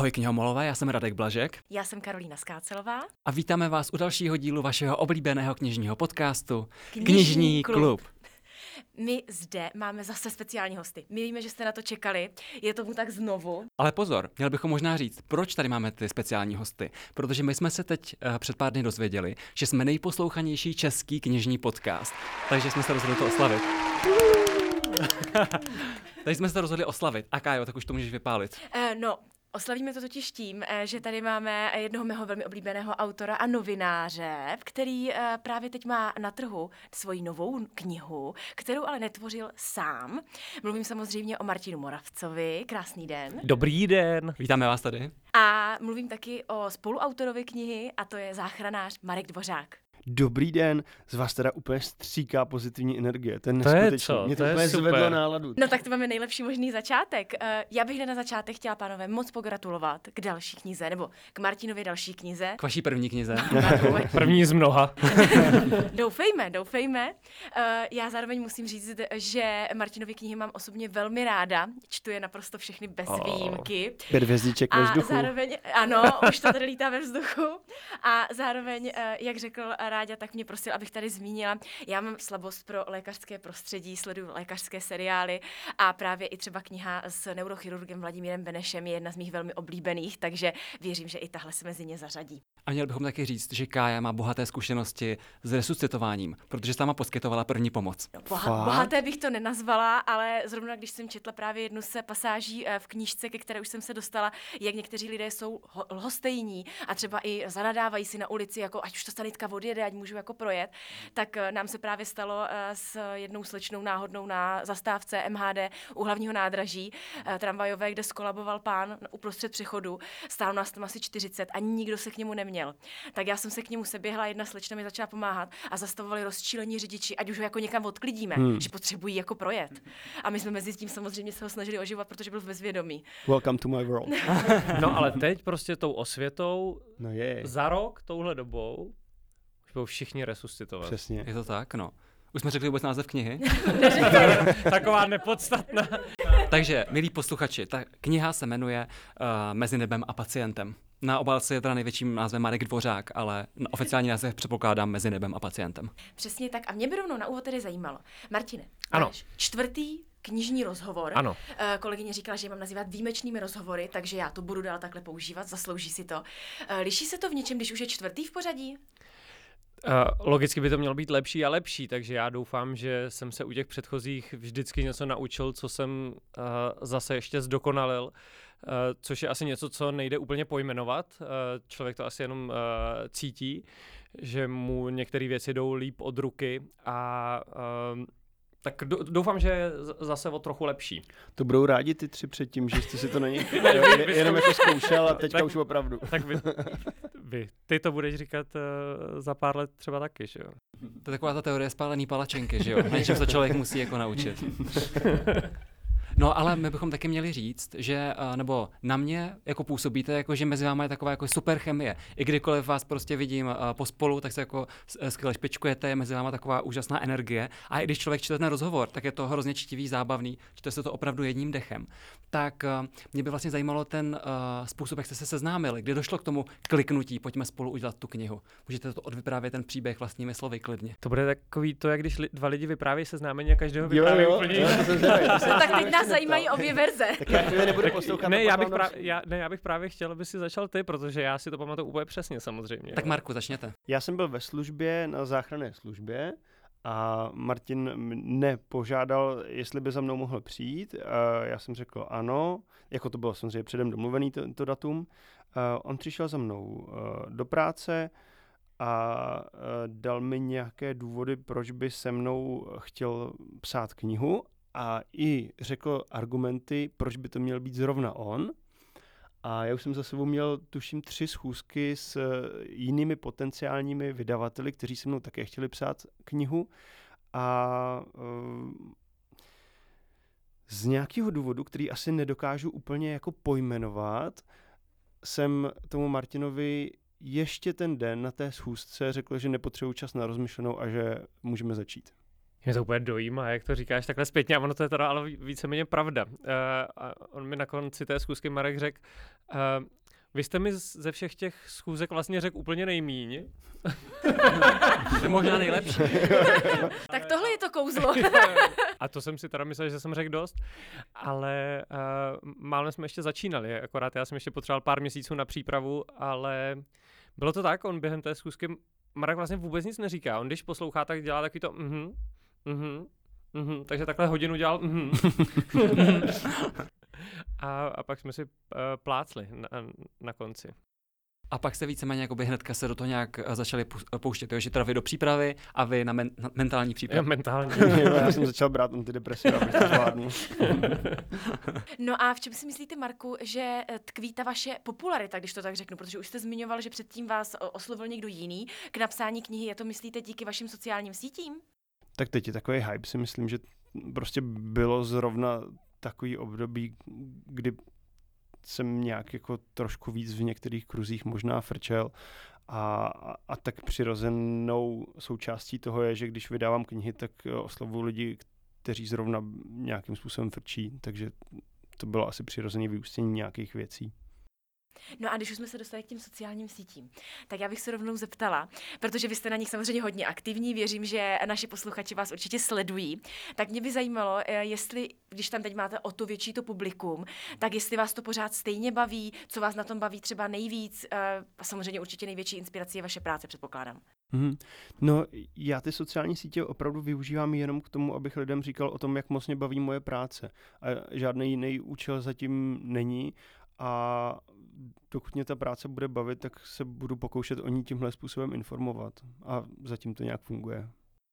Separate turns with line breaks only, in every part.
Ahoj knihomolové, já jsem Radek Blažek.
Já jsem Karolína Skácelová.
A vítáme vás u dalšího dílu vašeho oblíbeného knižního podcastu
Knižní
Knižní
klub.
klub.
My zde máme zase speciální hosty. My víme, že jste na to čekali. Je tomu tak znovu.
Ale pozor, měl bychom možná říct, proč tady máme ty speciální hosty. Protože my jsme se teď uh, před pár dny dozvěděli, že jsme nejposlouchanější český knižní podcast. Takže jsme se rozhodli to oslavit. Takže jsme se to rozhodli oslavit. A Kájo, tak už to můžeš vypálit.
Eh, no, Oslavíme to totiž tím, eh, že tady máme jednoho mého velmi oblíbeného autora a novináře, který eh, právě teď má na trhu svoji novou knihu, kterou ale netvořil sám. Mluvím samozřejmě o Martinu Moravcovi. Krásný den.
Dobrý den.
Vítáme vás tady.
A mluvím taky o spoluautorovi knihy, a to je záchranář Marek Dvořák.
Dobrý den, z vás teda úplně stříká pozitivní energie. To je
To je co,
Mě to,
to je
úplně
super.
zvedlo náladu.
No tak to máme nejlepší možný začátek. Eh, Já bych hned na začátek chtěla, pánové, moc pogratulovat k další knize, nebo k Martinově další knize.
K vaší první knize.
První z mnoha.
doufejme, doufejme. Eh, Já zároveň musím říct, že Martinovy knihy mám osobně velmi ráda. Čtu je naprosto všechny bez
Oh.
výjimky.
Pět hvězdiček ve
A
vzduchu.
zároveň, ano, už to tady lítá ve vzduchu. A zároveň, eh, jak řekl Ráďa, tak mě prosil, abych tady zmínila, já mám slabost pro lékařské prostředí, sleduju lékařské seriály a právě i třeba kniha s neurochirurgem Vladimírem Benešem je jedna z mých velmi oblíbených, takže věřím, že i tahle se mezi ně zařadí.
A měli bychom taky říct, že Kája má bohaté zkušenosti s resuscitováním, protože sama poskytovala první pomoc.
No, boha-
Fakt?
bohaté bych to nenazvala, ale zrovna když jsem četla právě jednu z pasáží eh, v knížce, ke které už jsem se dostala, jak někteří lidé jsou ho- lhostejní a třeba i zanadávají si na ulici, jako ať už to sanitka odjede, ať můžu jako projet, tak eh, nám se právě stalo eh, s jednou slečnou náhodnou na zastávce MHD u hlavního nádraží eh, tramvajové, kde skolaboval pán uprostřed přechodu. Stál nás tam asi 40 a nikdo se k němu neměl. Tak já jsem se k němu seběhla, jedna slečna mi začala pomáhat a zastavovali rozčílení řidiči, ať už ho jako někam odklidíme, hmm. že potřebují jako projet. A my jsme mezi tím samozřejmě se ho snažili oživovat, protože byl v bezvědomí.
Welcome to my world.
No ale teď prostě tou osvětou
No je,
za rok, touhle dobou, už budou všichni resuscitovat.
přesně.
Je to tak, no. Už jsme řekli vůbec název knihy.
Taková nepodstatná.
Takže, milí posluchači, ta kniha se jmenuje uh, Mezi nebem a pacientem. Na obálce je teda největším názvem Marek Dvořák, ale na oficiální název předpokládám Mezi nebem a pacientem.
Přesně tak. A mě by rovnou na úvod tedy zajímalo. Martine,
Ano.
máš čtvrtý knižní rozhovor.
Ano.
Eh, Kolegyně říkala, že je mám nazývat výjimečnými rozhovory, takže já to budu dál takhle používat, zaslouží si to. Eh, Liší se to v něčem, když už je čtvrtý v pořadí?
Uh, logicky by to mělo být lepší a lepší, takže já doufám, že jsem se u těch předchozích vždycky něco naučil, co jsem uh, zase ještě zdokonalil, uh, což je asi něco, co nejde úplně pojmenovat. Uh, člověk to asi jenom uh, cítí, že mu některé věci jdou líp od ruky a uh, tak do, doufám, že je zase o trochu lepší.
To budou rádi ty tři předtím, že jste si to na ně
Ne,
jo,
vy- vy-
jenom jako zkoušel a teďka
Tak-
už opravdu.
Tak vy, vy ty to budeš říkat uh, za pár let třeba taky, že jo?
To je taková ta teorie spálený palačinky, že jo? Na něčem se člověk musí jako naučit. No, ale my bychom taky měli říct, že, eh, nebo na mě jako působíte, jako že mezi vámi je taková jako super chemie. I kdykoliv vás prostě vidím eh, pospolu, tak se jako eh, skvěle špičkujete, je mezi váma taková úžasná energie. A i když člověk čte ten rozhovor, tak je to hrozně čtivý, zábavný, čte se to opravdu jedním dechem. Tak mě by vlastně zajímalo ten uh, způsob, jak jste se seznámili, kdy došlo k tomu kliknutí, pojďme spolu udělat tu knihu. Můžete to odvyprávět ten příběh vlastními slovy klidně.
To bude takový to, jak když li, dva lidi vyprávějí seznámení a každého
Jo,
vypráví
jo,
úplně
jo, to
tak teď nás zajímají obě verze.
Tak já chvíli nebudu poslouchat.
Ne já, bych právě, já, ne, já bych právě chtěl, aby si začal ty, protože já si to pamatuju úplně přesně samozřejmě.
Tak
jo.
Marku, začněte.
Já jsem byl ve službě, na záchranné službě a Martin mne požádal, jestli by za mnou mohl přijít. A já jsem řekl ano, jako to bylo samozřejmě předem domluvený to, to datum. A on přišel za mnou eh, do práce a eh, dal mi nějaké důvody, proč by se mnou chtěl psát knihu a i řekl argumenty, proč by to měl být zrovna on. A já už jsem za sebou měl, tuším, tři schůzky s eh, jinými potenciálními vydavateli, kteří se mnou také chtěli psát knihu. A eh, z nějakého důvodu, který asi nedokážu úplně jako pojmenovat, jsem tomu Martinovi ještě ten den na té schůzce řekl, že nepotřebuji čas na rozmyšlenou a že můžeme začít.
Mě to úplně dojímá, jak to říkáš takhle zpětně, a ono to je teda ale víceméně pravda. Uh, a on mi na konci té zkusky Marek řekl, uh, vy jste mi ze všech těch schůzek vlastně řekl úplně nejmíň.
Možná nejlepší.
tak tohle je to kouzlo.
A to jsem si teda myslel, že jsem řekl dost, ale uh, málem jsme ještě začínali, akorát já jsem ještě potřeboval pár měsíců na přípravu, ale bylo to tak, on během té schůzky, Marek vlastně vůbec nic neříká, on když poslouchá, tak dělá takový to mhm, mhm, mhm, takže takhle hodinu dělal mhm. a, a pak jsme si uh, plácli na, na konci.
A pak jste víceméně jakoby hnedka se do toho nějak eh, začali pouštět, jo? že teda vy do přípravy a vy na, men- na mentální přípravu.
Já mentální.
já jsem začal brát antidepresiva, abych to zvládnul.
no a v čem si myslíte, Marku, že eh, tkví ta vaše popularita, když to tak řeknu, protože už jste zmiňoval, že předtím vás oslovil někdo jiný k napsání knihy, je to myslíte díky vašim sociálním sítím?
Tak teď je takový hype, si myslím, že prostě bylo zrovna takový období, kdy jsem nějak jako trošku víc v některých kruzích možná frčel a, a, tak přirozenou součástí toho je, že když vydávám knihy, tak oslovuju lidi, kteří zrovna nějakým způsobem frčí, takže to bylo asi přirozené vyústění nějakých věcí.
No a když už jsme se dostali k těm sociálním sítím, tak já bych se rovnou zeptala, protože vy jste na nich samozřejmě hodně aktivní, věřím, že naši posluchači vás určitě sledují, tak mě by zajímalo, eh, jestli, když tam teď máte o to větší to publikum, tak jestli vás to pořád stejně baví, co vás na tom baví třeba nejvíc, eh, a samozřejmě určitě největší inspirací je vaše práce, předpokládám.
Mm-hmm. No, já ty sociální sítě opravdu využívám jenom k tomu, abych lidem říkal o tom, jak moc mě baví moje práce. A žádný jiný účel zatím není. A dokud mě ta práce bude bavit, tak se budu pokoušet o ní tímhle způsobem informovat. A zatím to nějak funguje.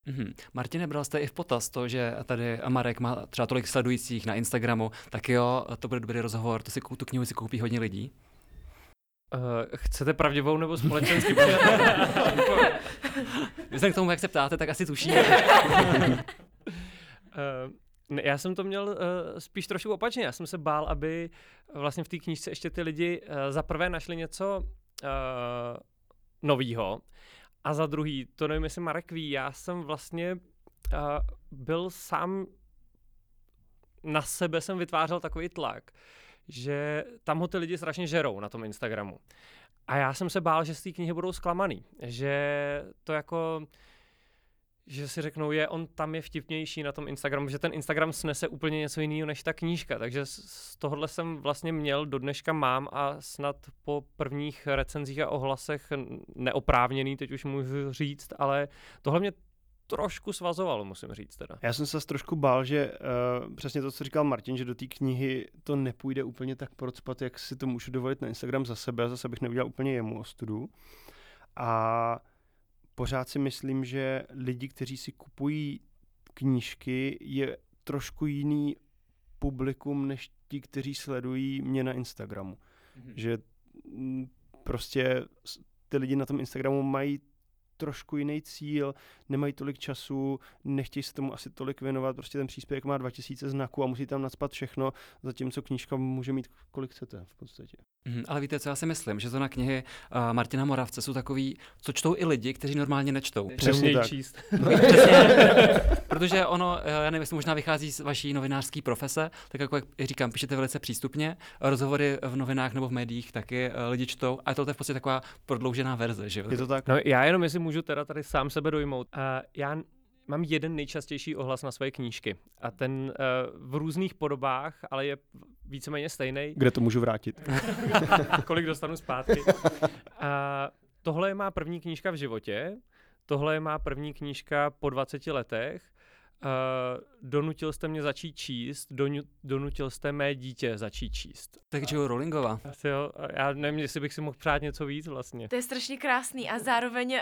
Mm-hmm. Martine, bral jste i v potaz to, že tady Marek má třeba tolik sledujících na Instagramu, tak jo, to bude dobrý rozhovor, to si tu knihu si koupí hodně lidí.
Uh, chcete pravdivou nebo společensky?
Vzhledem k tomu, jak se ptáte, tak asi tušíme. uh,
ne, já jsem to měl uh, spíš trošku opačně. Já jsem se bál, aby vlastně v té knížce ještě ty lidi uh, za prvé našli něco uh, novýho a za druhý, to nevím, jestli Marek ví, já jsem vlastně uh, byl sám na sebe jsem vytvářel takový tlak, že tam ho ty lidi strašně žerou na tom Instagramu. A já jsem se bál, že z té knihy budou zklamaný, že to jako že si řeknou, je, on tam je vtipnější na tom Instagramu, že ten Instagram snese úplně něco jiného než ta knížka. Takže z tohohle jsem vlastně měl, do dneška mám a snad po prvních recenzích a ohlasech neoprávněný, teď už můžu říct, ale tohle mě trošku svazovalo, musím říct teda.
Já jsem se trošku bál, že uh, přesně to, co říkal Martin, že do té knihy to nepůjde úplně tak procpat, jak si to můžu dovolit na Instagram za sebe zase bych neudělal úplně jemu ostudu. A pořád si myslím, že lidi, kteří si kupují knížky, je trošku jiný publikum než ti, kteří sledují mě na Instagramu. Mm-hmm. Že mm, prostě ty lidi na tom Instagramu mají trošku jiný cíl, nemají tolik času, nechtějí se tomu asi tolik věnovat, prostě ten příspěvek má 2000 znaků a musí tam nadspat všechno, zatímco knížka může mít kolik chcete v podstatě.
Mm, ale víte, co já si myslím, že to na knihy uh, Martina Moravce jsou takový, co čtou i lidi, kteří normálně nečtou.
Přesně tak. číst.
Přesně, protože ono, eh, já nevím, jestli možná vychází z vaší novinářské profese, tak jako jak říkám, píšete velice přístupně, rozhovory v novinách nebo v médiích taky uh, lidi čtou a je to v podstatě taková prodloužená verze, že jo?
Je to tak?
No, já jenom, jestli můžu teda tady sám sebe dojmout. Uh, já mám jeden nejčastější ohlas na svoje knížky a ten uh, v různých podobách, ale je víceméně stejný.
Kde to můžu vrátit?
Kolik dostanu zpátky. Uh, tohle je má první knížka v životě, tohle je má první knížka po 20 letech Uh, donutil jste mě začít číst, donu, donutil jste mé dítě začít číst.
Tak Joe Rowlingová.
Asi jo, já nevím, jestli bych si mohl přát něco víc vlastně.
To je strašně krásný a zároveň uh,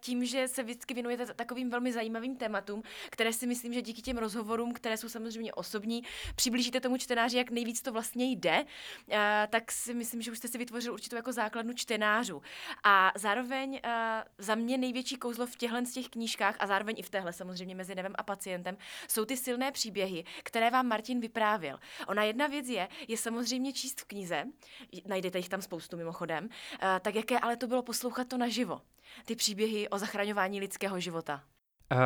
tím, že se vždycky věnujete takovým velmi zajímavým tématům, které si myslím, že díky těm rozhovorům, které jsou samozřejmě osobní, přiblížíte tomu čtenáři, jak nejvíc to vlastně jde, uh, tak si myslím, že už jste si vytvořil určitou jako základnu čtenářů. A zároveň uh, za mě největší kouzlo v těchhle z těch knížkách a zároveň i v téhle samozřejmě mezi nevem a pacientem klientem, jsou ty silné příběhy, které vám Martin vyprávěl. Ona jedna věc je, je samozřejmě číst v knize, najdete jich tam spoustu mimochodem, eh, tak jaké ale to bylo poslouchat to naživo. Ty příběhy o zachraňování lidského života.
Uh,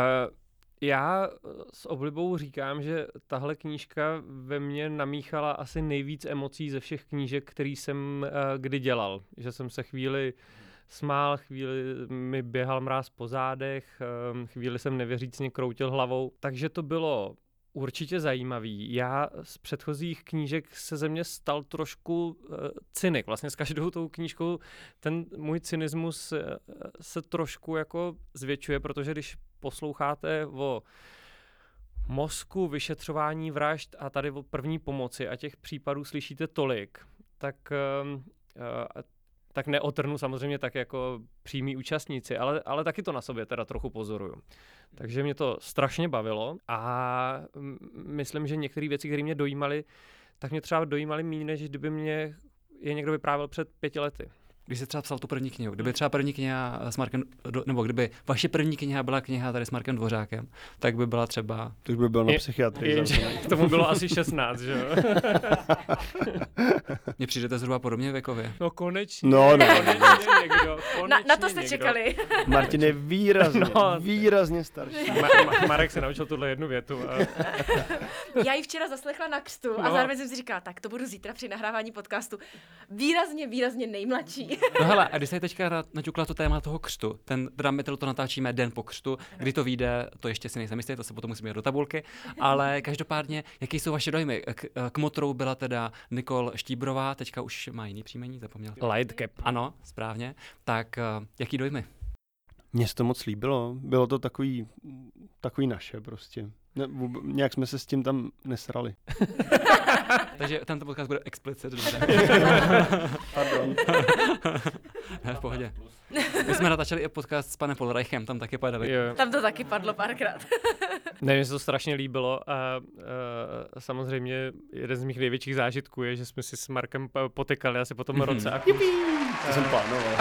Já eh, s oblibou říkám, že tahle knížka ve mně namíchala asi nejvíc emocí ze všech knížek, který jsem uh, kdy dělal. Že jsem se chvíli smál, chvíli mi běhal mráz po zádech, um, chvíli jsem nevěřícně kroutil hlavou. Takže to bylo určitě zajímavý. Já z předchozích knížek se ze mě stal trošku uh, cynik. Vlastně s každou tou knížkou ten můj cynismus uh, se trošku jako zvětšuje, protože když posloucháte o mozku, vyšetřování vražd a tady o první pomoci a těch případů slyšíte tolik, tak, uh, uh, tak neotrnu samozřejmě tak jako přímí účastníci, ale, ale taky to na sobě teda trochu pozoruju. Takže mě to strašně bavilo a myslím, že některé věci, které mě dojímaly, tak mě třeba dojímaly méně, než kdyby mě je někdo vyprávěl před pěti lety
když jsi třeba psal tu první knihu, kdyby třeba první kniha s Markem, nebo kdyby vaše první kniha byla kniha tady s Markem Dvořákem, tak by byla třeba...
To už by byl na psychiatrii.
K tomu bylo asi 16, že jo?
Mně přijdete zhruba podobně věkově.
No konečně.
No, no.
Konečně někdo. Konečně
na, na to jste
někdo.
čekali.
Martin je výrazně, no. výrazně starší.
Ma- Ma- Marek se naučil tuhle jednu větu. A...
Já ji včera zaslechla na křtu no. a zároveň jsem si říkala, tak to budu zítra při nahrávání podcastu. Výrazně, výrazně nejmladší.
No hele, a když se teďka naťukla to téma toho křtu, ten, my to natáčíme den po křtu, kdy to vyjde, to ještě si nejsem jistý, to se potom musíme do tabulky, ale každopádně, jaký jsou vaše dojmy? K, k motorou byla teda Nikol Štíbrová, teďka už má jiný příjmení, zapomněl.
Lightcap.
Ano, správně. Tak jaký dojmy?
Mně se to moc líbilo. Bylo to takový, takový naše prostě. Ne, vůbec, nějak jsme se s tím tam nesrali.
Takže tento podcast bude explicit, dobře.
Pardon.
ne, v pohodě. My jsme natáčeli i podcast s panem Polreichem, tam taky padali.
Jo.
Tam to taky padlo párkrát.
ne, mně se to strašně líbilo a, a samozřejmě jeden z mých největších zážitků je, že jsme si s Markem potykali asi po tom roce. A
to jsem plánoval.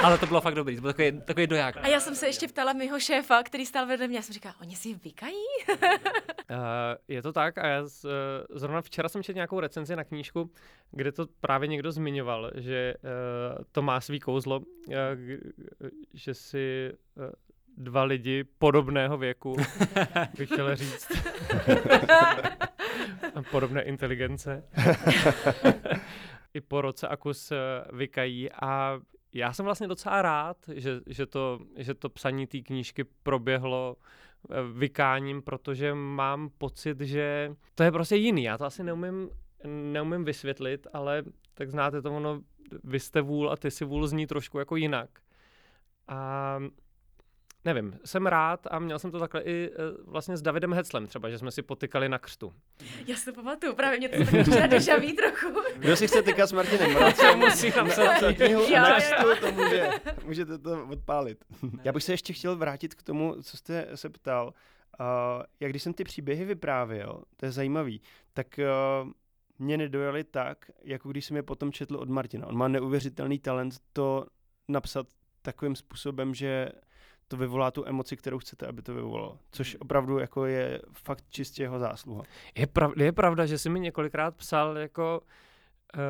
Ale to bylo fakt dobrý, to byl takový, takový doják.
A já jsem se ještě ptala mého šéfa, který stál vedle mě, já jsem říkala, oni si vykají?
uh, je to tak a já z, uh, zrovna včera jsem četl nějakou recenzi na knížku, kde to právě někdo zmiňoval, že uh, to má svý kouzlo, uh, že si uh, dva lidi podobného věku, bych chtěl říct. Podobné inteligence. I po roce a kus vykají a já jsem vlastně docela rád, že, že, to, že to psaní té knížky proběhlo vykáním, protože mám pocit, že to je prostě jiný. Já to asi neumím, neumím vysvětlit, ale tak znáte to, ono, vy jste vůl a ty si vůl zní trošku jako jinak. A nevím, jsem rád a měl jsem to takhle i vlastně s Davidem Heclem třeba, že jsme si potykali na křtu.
Já si to pamatuju, právě mě to takhle deja trochu.
Kdo si chce tykat s Martinem
Mracem, musí se
na knihu a na křtu, to může, můžete to odpálit. Já bych se ještě chtěl vrátit k tomu, co jste se ptal. Uh, jak když jsem ty příběhy vyprávěl, to je zajímavý, tak uh, mě nedojali tak, jako když jsem je potom četl od Martina. On má neuvěřitelný talent to napsat takovým způsobem, že to vyvolá tu emoci, kterou chcete, aby to vyvolalo. Což opravdu jako je fakt čistě jeho zásluha.
Je, prav, je pravda, že jsi mi několikrát psal jako uh,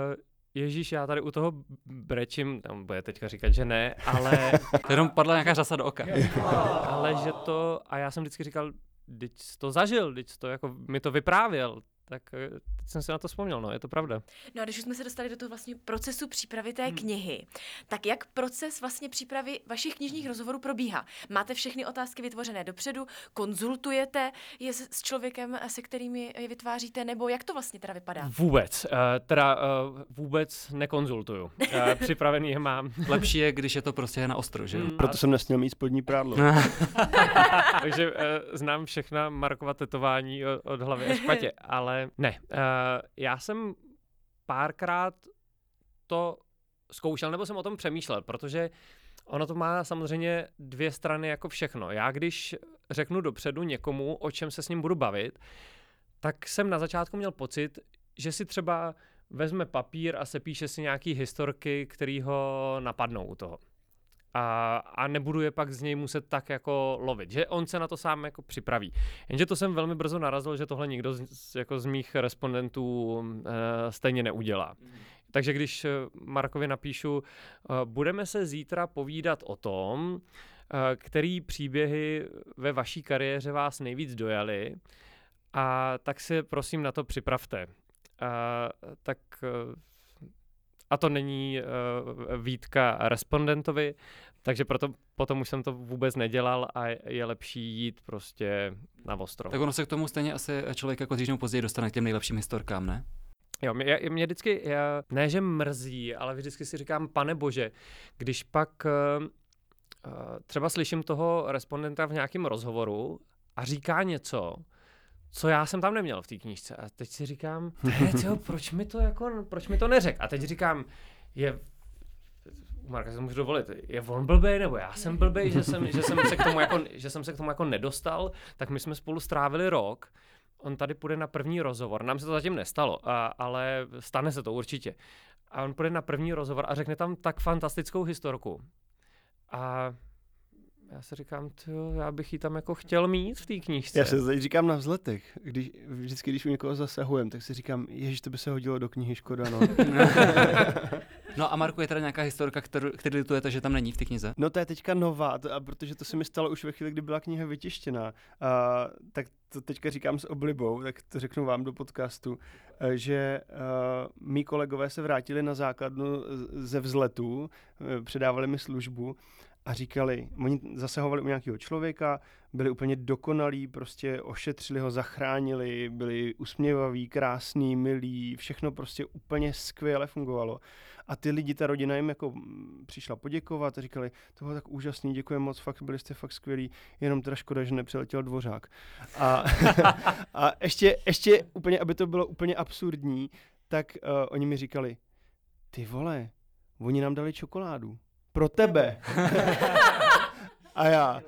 Ježíš, já tady u toho brečím, tam bude teďka říkat, že ne, ale...
to jenom padla nějaká řasa do oka.
ale že to, a já jsem vždycky říkal, teď to zažil, teď to jako mi to vyprávěl, tak eh, teď jsem si na to vzpomněl, no, je to pravda.
No a když už jsme se dostali do toho vlastně procesu přípravy té hmm. knihy, tak jak proces vlastně přípravy vašich knižních rozhovorů probíhá? Máte všechny otázky vytvořené dopředu, konzultujete je s, člověkem, se kterými je vytváříte, nebo jak to vlastně teda vypadá?
Vůbec, uh, teda uh, vůbec nekonzultuju. Uh, připravený je mám.
Lepší je, když je to prostě na ostro, že? Hmm.
Proto jsem nesměl mít spodní prádlo.
Takže uh, znám všechna Markova tetování od, od hlavy až patě, ale ne. Uh, já jsem párkrát to zkoušel, nebo jsem o tom přemýšlel, protože ono to má samozřejmě dvě strany jako všechno. Já když řeknu dopředu někomu, o čem se s ním budu bavit, tak jsem na začátku měl pocit, že si třeba vezme papír a sepíše si nějaký historky, který ho napadnou u toho a, a nebudu je pak z něj muset tak jako lovit, že on se na to sám jako připraví. Jenže to jsem velmi brzo narazil, že tohle nikdo z, jako z mých respondentů uh, stejně neudělá. Mm. Takže když eh, Markovi napíšu, uh, budeme se zítra povídat o tom, který příběhy ve vaší kariéře vás nejvíc dojaly a tak si prosím na to připravte. A, tak a to není uh, výtka respondentovi, takže proto potom už jsem to vůbec nedělal a je lepší jít prostě na ostro.
Tak ono se k tomu stejně asi člověk jako dřív později dostane k těm nejlepším historkám, ne?
Jo, mě, mě vždycky, já, ne že mrzí, ale vždycky si říkám, pane bože, když pak uh, třeba slyším toho respondenta v nějakém rozhovoru a říká něco, co já jsem tam neměl v té knížce. A teď si říkám, tyjo, proč mi to jako, proč mi to neřek? A teď říkám, je Marka si můžu dovolit, je on blbej, nebo já jsem blbej, že jsem, že jsem, se, k tomu jako, že jsem se k tomu jako nedostal, tak my jsme spolu strávili rok, on tady půjde na první rozhovor, nám se to zatím nestalo, a, ale stane se to určitě. A on půjde na první rozhovor a řekne tam tak fantastickou historku. A já si říkám, tyjo, já bych ji tam jako chtěl mít v té knížce.
Já se teď říkám na vzletech. Když, vždycky, když u někoho zasahujem, tak si říkám, ježiš, to by se hodilo do knihy, škoda, no.
no a Marku, je teda nějaká historka, kterou, který litujete, že tam není v té knize?
No to je teďka nová, to, a protože to se mi stalo už ve chvíli, kdy byla kniha vytištěná. A, tak to teďka říkám s oblibou, tak to řeknu vám do podcastu, že uh, mý kolegové se vrátili na základnu ze vzletu, předávali mi službu a říkali, oni zasahovali u nějakého člověka, byli úplně dokonalí, prostě ošetřili ho, zachránili, byli usměvaví, krásní, milí, všechno prostě úplně skvěle fungovalo. A ty lidi, ta rodina jim jako přišla poděkovat a říkali, to bylo tak úžasný, děkujeme moc, fakt byli jste fakt skvělí, jenom teda škoda, že nepřiletěl dvořák. A, a ještě, ještě úplně, aby to bylo úplně absurdní, tak uh, oni mi říkali, ty vole, oni nám dali čokoládu pro tebe. A já,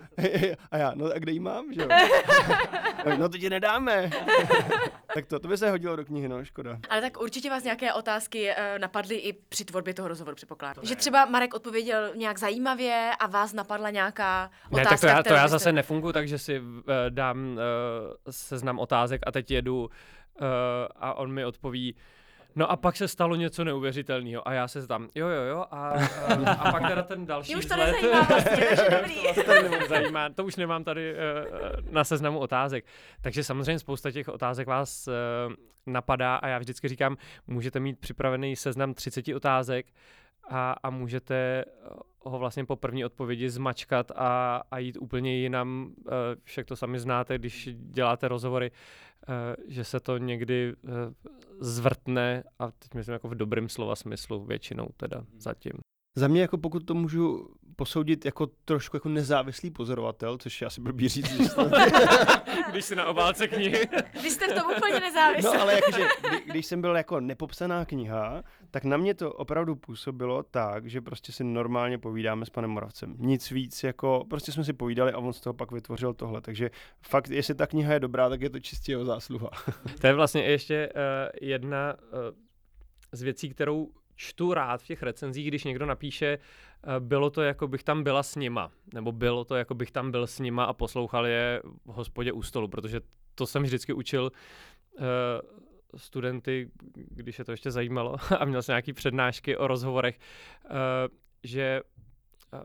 a já, no a kde jí mám, že jo? No to ti nedáme. tak to, to by se hodilo do knihy, no, škoda.
Ale tak určitě vás nějaké otázky uh, napadly i při tvorbě toho rozhovoru, předpokládám. Že třeba Marek odpověděl nějak zajímavě a vás napadla nějaká otázka,
Ne, tak to já, to já zase nefunguji, takže si uh, dám uh, seznam otázek a teď jedu uh, a on mi odpoví, No a pak se stalo něco neuvěřitelného a já se tam, jo, jo, jo, a, a, a pak teda ten další
už to
vzhled,
nezajímá vlastně, takže dobrý.
to, to, to už nemám tady uh, na seznamu otázek. Takže samozřejmě spousta těch otázek vás uh, napadá a já vždycky říkám, můžete mít připravený seznam 30 otázek a, a můžete ho vlastně po první odpovědi zmačkat a, a jít úplně jinam. Uh, však to sami znáte, když děláte rozhovory, uh, že se to někdy uh, zvrtne a teď myslím jako v dobrém slova smyslu většinou teda zatím.
Za mě, jako pokud to můžu posoudit jako trošku jako nezávislý pozorovatel, což je asi blbý říct, když, to...
když jsi na obálce knihy.
Vy jste v tom úplně nezávislí.
No ale jakože, kdy, když jsem byl jako nepopsaná kniha, tak na mě to opravdu působilo tak, že prostě si normálně povídáme s panem Moravcem. Nic víc, jako prostě jsme si povídali a on z toho pak vytvořil tohle. Takže fakt, jestli ta kniha je dobrá, tak je to čistě jeho zásluha.
to je vlastně ještě uh, jedna uh, z věcí, kterou čtu rád v těch recenzích, když někdo napíše, bylo to, jako bych tam byla s nima, nebo bylo to, jako bych tam byl s nima a poslouchal je v hospodě u stolu, protože to jsem vždycky učil uh, studenty, když je to ještě zajímalo, a měl jsem nějaký přednášky o rozhovorech, uh, že uh,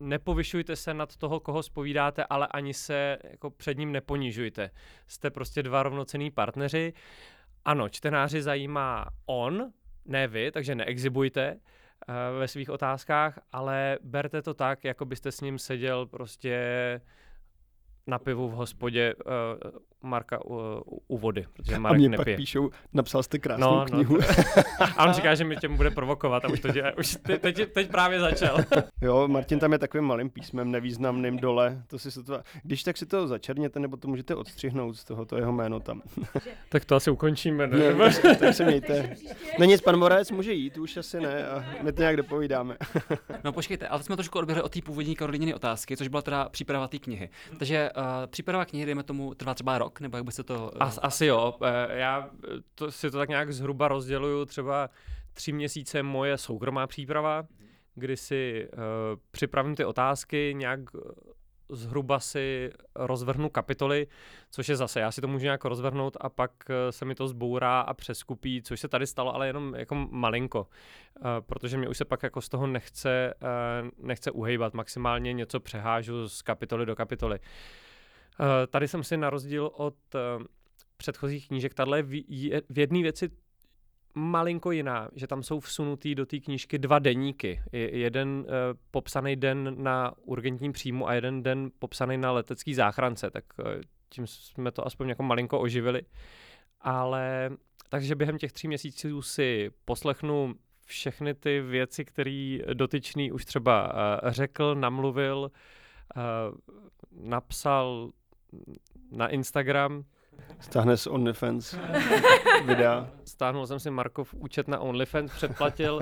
nepovyšujte se nad toho, koho spovídáte, ale ani se jako před ním neponižujte. Jste prostě dva rovnocený partneři. Ano, čtenáři zajímá on, ne vy, takže neexibujte ve svých otázkách, ale berte to tak, jako byste s ním seděl prostě na pivu v hospodě uh, Marka u, u vody, protože Marek
a mě
nepije.
pak píšou, napsal jste krásnou
no,
knihu.
No, a on říká, že mi tě bude provokovat a už to dělá, už te, teď, teď právě začal.
jo, Martin tam je takovým malým písmem, nevýznamným dole. To si to, když tak si to začerněte, nebo to můžete odstřihnout z toho, to jeho jméno tam.
tak to asi ukončíme,
ne? ne tak se mějte. No nic, pan Moravec může jít, už asi ne a my to nějak dopovídáme.
no počkejte, ale jsme trošku odběhli od té původní Karolininy otázky, což byla teda příprava té knihy. Takže uh, příprava knihy, dejme tomu, trvá třeba rok, nebo jak by se to...
Uh... As, asi jo. Eh, já to, si to tak nějak zhruba rozděluju třeba tři měsíce moje soukromá příprava, kdy si uh, připravím ty otázky, nějak zhruba si rozvrhnu kapitoly, což je zase, já si to můžu nějak rozvrhnout a pak eh, se mi to zbourá a přeskupí, což se tady stalo, ale jenom jako malinko, protože mě už se pak jako z toho nechce, nechce uhejbat, maximálně něco přehážu z kapitoly do kapitoly. Uh, tady jsem si na rozdíl od uh, předchozích knížek, tahle v, v jedné věci malinko jiná, že tam jsou vsunutý do té knížky dva deníky. Jeden uh, popsaný den na urgentním příjmu a jeden den popsaný na letecký záchrance, tak uh, tím jsme to aspoň jako malinko oživili. Ale takže během těch tří měsíců si poslechnu všechny ty věci, které dotyčný už třeba uh, řekl, namluvil, napsal na Instagram,
Stáhne z OnlyFans videa.
Stáhnul jsem si Markov účet na OnlyFans, předplatil,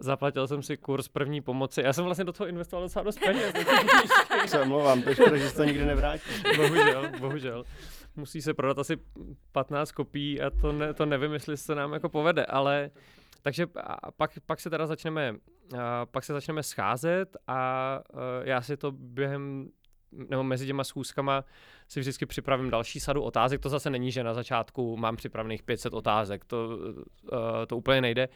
zaplatil jsem si kurz první pomoci. Já jsem vlastně do toho investoval docela dost peněz.
Se omlouvám, to škoda, že se to nikdy nevrátí.
bohužel, bohužel. Musí se prodat asi 15 kopií a to, ne, to nevím, jestli se nám jako povede, ale takže pak, pak se teda začneme, pak se začneme scházet a já si to během nebo mezi těma schůzkama si vždycky připravím další sadu otázek. To zase není, že na začátku mám připravených 500 otázek, to, uh, to úplně nejde.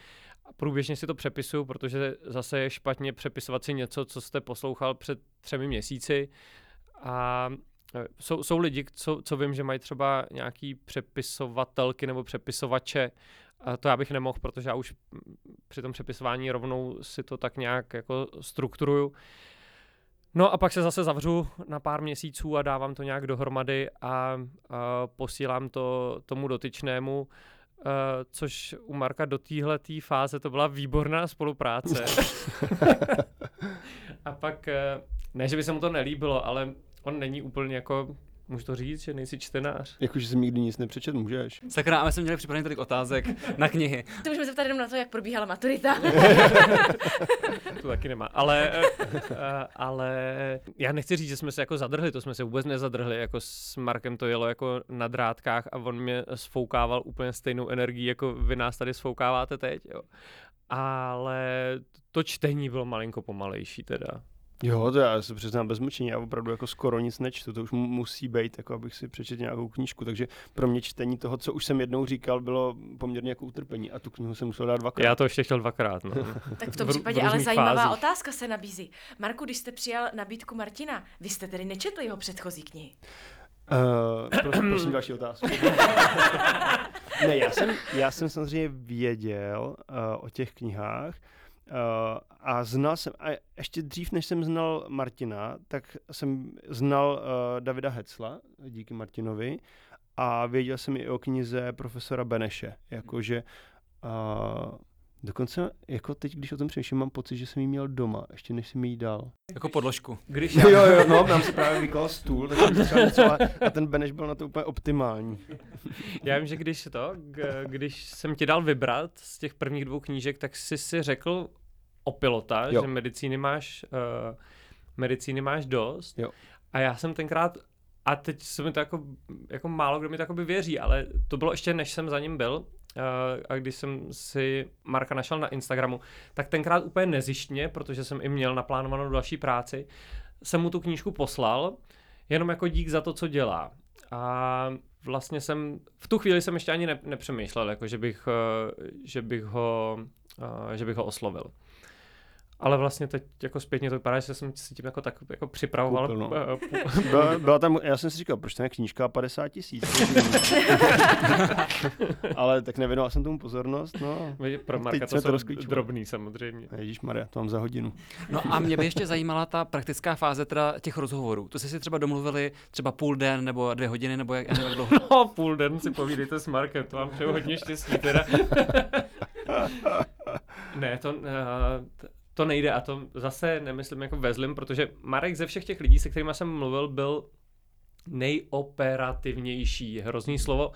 Průběžně si to přepisuju, protože zase je špatně přepisovat si něco, co jste poslouchal před třemi měsíci. A eh, jsou, jsou lidi, co, co vím, že mají třeba nějaký přepisovatelky nebo přepisovače, a to já bych nemohl, protože já už při tom přepisování rovnou si to tak nějak jako strukturuju. No a pak se zase zavřu na pár měsíců a dávám to nějak dohromady a, a posílám to tomu dotyčnému, Uh, což u Marka do téhle fáze to byla výborná spolupráce. a pak, uh, ne, že by se mu to nelíbilo, ale on není úplně jako Můžu to říct, že nejsi čtenář?
Jakože jsem nikdy nic nepřečet, můžeš.
Sakra, a my jsme měli připravený tolik otázek na knihy.
To můžeme zeptat jenom na to, jak probíhala maturita.
to taky nemá. Ale, eh, eh, ale já nechci říct, že jsme se jako zadrhli, to jsme se vůbec nezadrhli. Jako s Markem to jelo jako na drátkách a on mě sfoukával úplně stejnou energii, jako vy nás tady sfoukáváte teď. Jo. Ale to čtení bylo malinko pomalejší teda.
Jo, to já se přiznám bez mlčení, já opravdu jako skoro nic nečtu, to už musí být, jako abych si přečetl nějakou knížku, takže pro mě čtení toho, co už jsem jednou říkal, bylo poměrně jako utrpení a tu knihu jsem musel dát dvakrát.
Já to ještě chtěl dvakrát. No.
tak v tom případě v ale zajímavá fázích. otázka se nabízí. Marku, když jste přijal nabídku Martina, vy jste tedy nečetl jeho předchozí knihy?
Uh, prosím, prosím další otázku. ne, já jsem, já jsem samozřejmě věděl uh, o těch knihách, a znal jsem, a ještě dřív, než jsem znal Martina, tak jsem znal uh, Davida Hecla, díky Martinovi, a věděl jsem i o knize profesora Beneše, jakože uh, Dokonce, jako teď, když o tom přemýšlím, mám pocit, že jsem ji měl doma, ještě než jsem ji dal.
Jako podložku.
Když já... jo, jo, no, nám se právě vyklal stůl, tak jsem třeba, a ten Beneš byl na to úplně optimální.
Já vím, že když to, když jsem ti dal vybrat z těch prvních dvou knížek, tak jsi si řekl o pilota, jo. že medicíny máš, uh, medicíny máš dost.
Jo.
A já jsem tenkrát, a teď se mi to jako, jako málo kdo mi to věří, ale to bylo ještě než jsem za ním byl, uh, a když jsem si Marka našel na Instagramu, tak tenkrát úplně nezištně, protože jsem i měl naplánovanou další práci, jsem mu tu knížku poslal, jenom jako dík za to, co dělá. A vlastně jsem, v tu chvíli jsem ještě ani ne, nepřemýšlel, jako že bych, uh, že bych ho, že bych ho oslovil. Ale vlastně teď jako zpětně to vypadá, že jsem si tím jako tak jako připravoval. Koupil, no.
byla, byla, tam, já jsem si říkal, proč tam je knížka 50 tisíc. Ale tak nevěnoval jsem tomu pozornost. No.
Pro Marka to, to jsou drobný samozřejmě.
Ježíš Maria, to mám za hodinu.
No a mě by ještě zajímala ta praktická fáze teda těch rozhovorů. To jste si třeba domluvili třeba půl den nebo dvě hodiny nebo jak, nevím, dlouho?
No půl den si povídejte s Markem, to vám přeju hodně štěstí teda. ne, to, uh, to nejde a to zase nemyslím jako ve zlým, protože Marek ze všech těch lidí, se kterými jsem mluvil, byl nejoperativnější, hrozný slovo,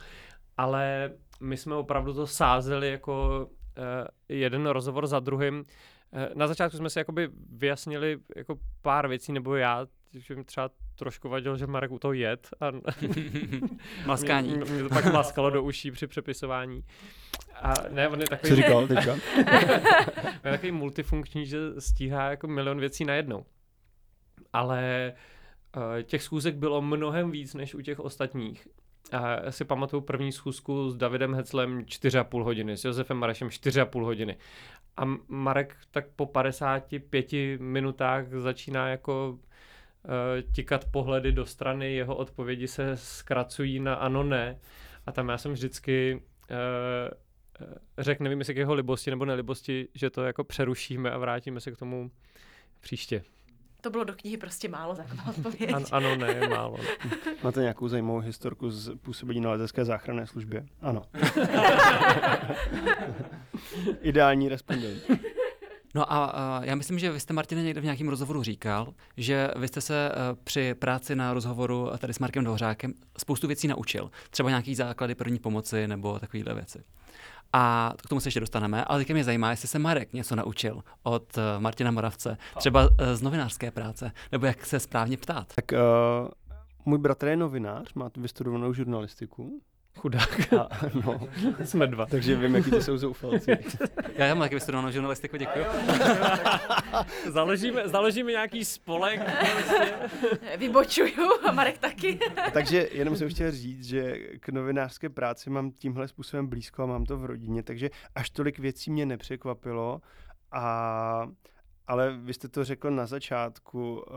ale my jsme opravdu to sázeli jako uh, jeden rozhovor za druhým. Uh, na začátku jsme si jakoby vyjasnili jako pár věcí, nebo já, že mi třeba trošku vadil, že Marek u toho jet. A
Maskání.
Mě, mě to pak maskalo do uší při přepisování. A ne, on je takový...
Co říkal teďka?
on je takový multifunkční, že stíhá jako milion věcí najednou. Ale Uh, těch schůzek bylo mnohem víc než u těch ostatních. A já si pamatuju první schůzku s Davidem Heclem 4,5 hodiny, s Josefem Marešem 4,5 hodiny. A Marek tak po 55 minutách začíná jako uh, tikat pohledy do strany, jeho odpovědi se zkracují na ano, ne. A tam já jsem vždycky uh, řekl, nevím jestli k jeho libosti nebo nelibosti, že to jako přerušíme a vrátíme se k tomu příště.
To bylo do knihy prostě málo taková odpověď.
An, ano, ne, málo.
Máte nějakou zajímavou historku z působení na letecké záchranné službě? Ano. Ideální respondent.
No a, a já myslím, že vy jste, Martine, někde v nějakém rozhovoru říkal, že vy jste se uh, při práci na rozhovoru tady s Markem Dvořákem spoustu věcí naučil. Třeba nějaký základy první pomoci nebo takovéhle věci. A k tomu se ještě dostaneme, ale teďka mě zajímá, jestli se Marek něco naučil od uh, Martina Moravce, třeba uh, z novinářské práce, nebo jak se správně ptát.
Tak uh, můj bratr je novinář, má vystudovanou žurnalistiku.
Chudák.
A, no,
Jsme dva.
takže vím, jaký to jsou zoufalci.
Já mám taky vystudovanou žurnalistiku, děkuji.
založíme, založíme nějaký spolek.
Vybočuju a Marek taky.
takže jenom jsem chtěl říct, že k novinářské práci mám tímhle způsobem blízko a mám to v rodině, takže až tolik věcí mě nepřekvapilo a ale vy jste to řekl na začátku uh,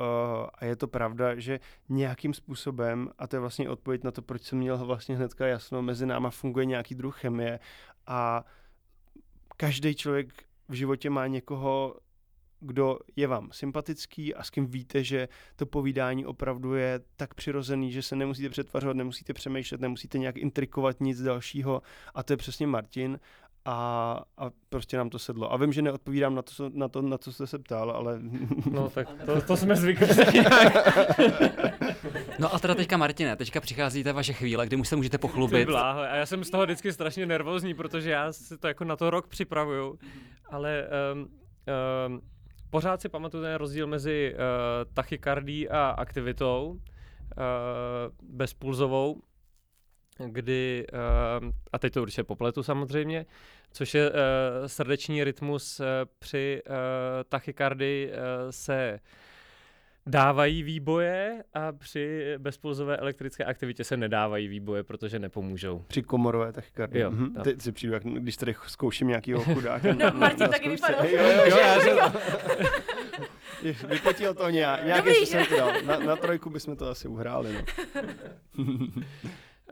a je to pravda, že nějakým způsobem, a to je vlastně odpověď na to, proč jsem měl vlastně hnedka jasno, mezi náma funguje nějaký druh chemie a každý člověk v životě má někoho, kdo je vám sympatický a s kým víte, že to povídání opravdu je tak přirozený, že se nemusíte přetvařovat, nemusíte přemýšlet, nemusíte nějak intrikovat nic dalšího. A to je přesně Martin a, a prostě nám to sedlo. A vím, že neodpovídám na to, na to, na co jste se ptal, ale...
No tak to, to jsme zvyklí.
No a teda teďka Martine, teďka přichází ta vaše chvíle, kdy už se můžete pochlubit.
Bláho. A já jsem z toho vždycky strašně nervózní, protože já si to jako na to rok připravuju, ale um, um, pořád si pamatuju ten rozdíl mezi uh, tachykardí a aktivitou uh, bezpulzovou, kdy, uh, a teď to určitě popletu samozřejmě, což je uh, srdeční rytmus uh, při tachykardii uh, se dávají výboje a při bezpulzové elektrické aktivitě se nedávají výboje, protože nepomůžou.
Při komorové tachykardii.
Jo,
Mhm.
tak.
Teď si přijdu, jak, když tady zkouším nějakýho chudáka.
No, Martin taky vypadal.
Jo, jo, jo,
já jsem-
vypotil to nějak. Nějaké
Dobrý,
jsem to dal. Na, na trojku bychom to asi uhráli. No.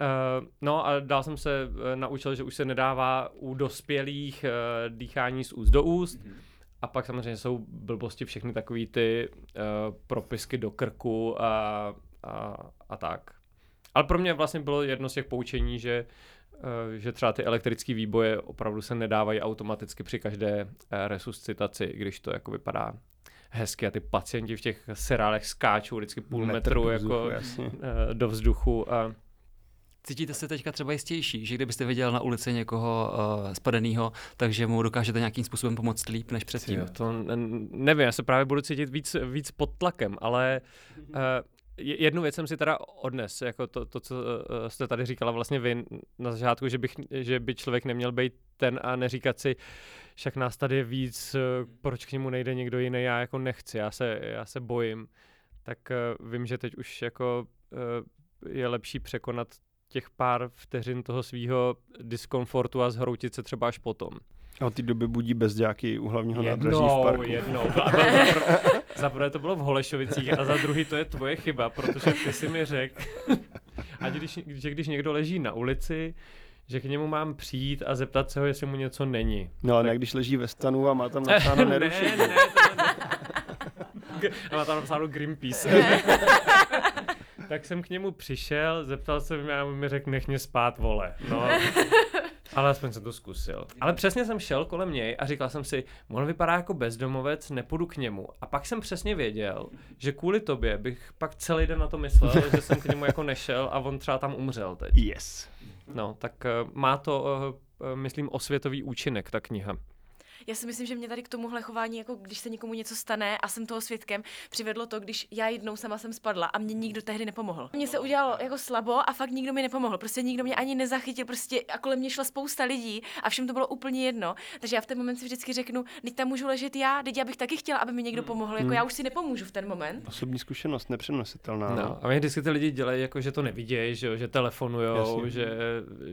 Uh, no a dál jsem se uh, naučil, že už se nedává u dospělých uh, dýchání z úst do úst. A pak samozřejmě jsou blbosti všechny takový ty uh, propisky do krku a, a, a tak. Ale pro mě vlastně bylo jedno z těch poučení, že, uh, že třeba ty elektrické výboje opravdu se nedávají automaticky při každé uh, resuscitaci, když to jako vypadá hezky a ty pacienti v těch serálech skáčou vždycky půl
Metr
metru
do
jako
vzduchu, jasně.
uh, do vzduchu a
Cítíte se teďka třeba jistější, že kdybyste viděl na ulici někoho uh, spadeného, takže mu dokážete nějakým způsobem pomoct líp než předtím?
Jo, to nevím, já se právě budu cítit víc, víc pod tlakem, ale uh, jednu věc jsem si teda odnes, jako to, to co uh, jste tady říkala vlastně vy na začátku, že, bych, že by člověk neměl být ten a neříkat si, však nás tady je víc, proč k němu nejde někdo jiný, já jako nechci, já se, já se bojím. Tak uh, vím, že teď už jako uh, je lepší překonat těch pár vteřin toho svého diskomfortu a zhroutit se třeba až potom.
A od té doby budí bezďáky u hlavního nádraží v
Jednou,
parku.
jednou. A za pr- Za prvé to bylo v Holešovicích a za druhý to je tvoje chyba, protože ty si mi řekl, ať když, že když někdo leží na ulici, že k němu mám přijít a zeptat se ho, jestli mu něco není.
No ale ne, když leží ve stanu a má tam napsáno
ne,
nerušit.
ne, to ne. A má tam napsáno Greenpeace. tak jsem k němu přišel, zeptal se mě a on mi řekl, nech mě spát, vole. No. Ale aspoň jsem to zkusil. Ale přesně jsem šel kolem něj a říkal jsem si, on vypadá jako bezdomovec, nepůjdu k němu. A pak jsem přesně věděl, že kvůli tobě bych pak celý den na to myslel, že jsem k němu jako nešel a on třeba tam umřel teď.
Yes.
No, tak uh, má to, uh, uh, myslím, osvětový účinek, ta kniha.
Já si myslím, že mě tady k tomuhle chování, jako když se někomu něco stane a jsem toho svědkem, přivedlo to, když já jednou sama jsem spadla a mě nikdo tehdy nepomohl. Mně se udělalo jako slabo a fakt nikdo mi nepomohl. Prostě nikdo mě ani nezachytil, prostě a kolem mě šla spousta lidí a všem to bylo úplně jedno. Takže já v ten moment si vždycky řeknu, teď tam můžu ležet já, teď já bych taky chtěla, aby mi někdo pomohl. Jako
Hmm.
já už si nepomůžu v ten moment.
Osobní zkušenost, nepřenositelná.
No, a mě vždycky ty lidi dělají, jako, že to nevidějí, že, jo, že telefonujou, že,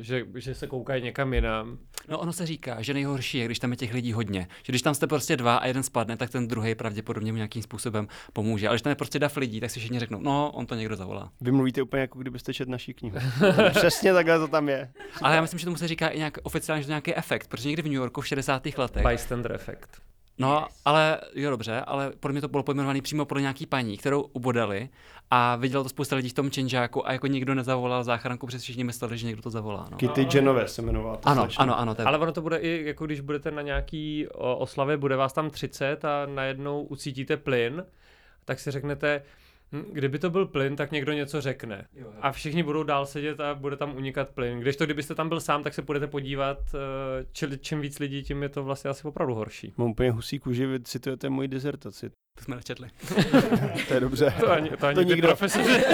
že, že, se koukají někam jinam.
No ono se říká, že nejhorší je, když tam je těch lidí hodně. Že když tam jste prostě dva a jeden spadne, tak ten druhý pravděpodobně mu nějakým způsobem pomůže. Ale když tam je prostě dav lidí, tak si všichni řeknou, no, on to někdo zavolá.
Vy mluvíte úplně jako kdybyste četl naší knihu. Přesně takhle to tam je.
Ale já myslím, že tomu se říká i nějak oficiálně, že to je nějaký efekt, protože někdy v New Yorku v 60. letech.
Bystander efekt.
No, ale jo, dobře, ale podle mě to bylo pojmenované přímo pro nějaký paní, kterou ubodali a vidělo to spousta lidí v tom čenžáku a jako nikdo nezavolal záchranku, protože všichni mysleli, že někdo to zavolá. No.
Kitty Jenové se jmenovala. ta
Ano, ano, ano, to je
Ale ono to bude i, jako když budete na nějaký oslavě, bude vás tam 30 a najednou ucítíte plyn, tak si řeknete, kdyby to byl plyn, tak někdo něco řekne. A všichni budou dál sedět a bude tam unikat plyn. Když to, kdybyste tam byl sám, tak se půjdete podívat, eh, čili čím víc lidí, tím je to vlastně asi opravdu horší.
Mám úplně husí kůži, vy citujete moji dizertaci.
to jsme nečetli.
To je dobře.
To ani, to ani
To
ty
nikdo.
profesoři.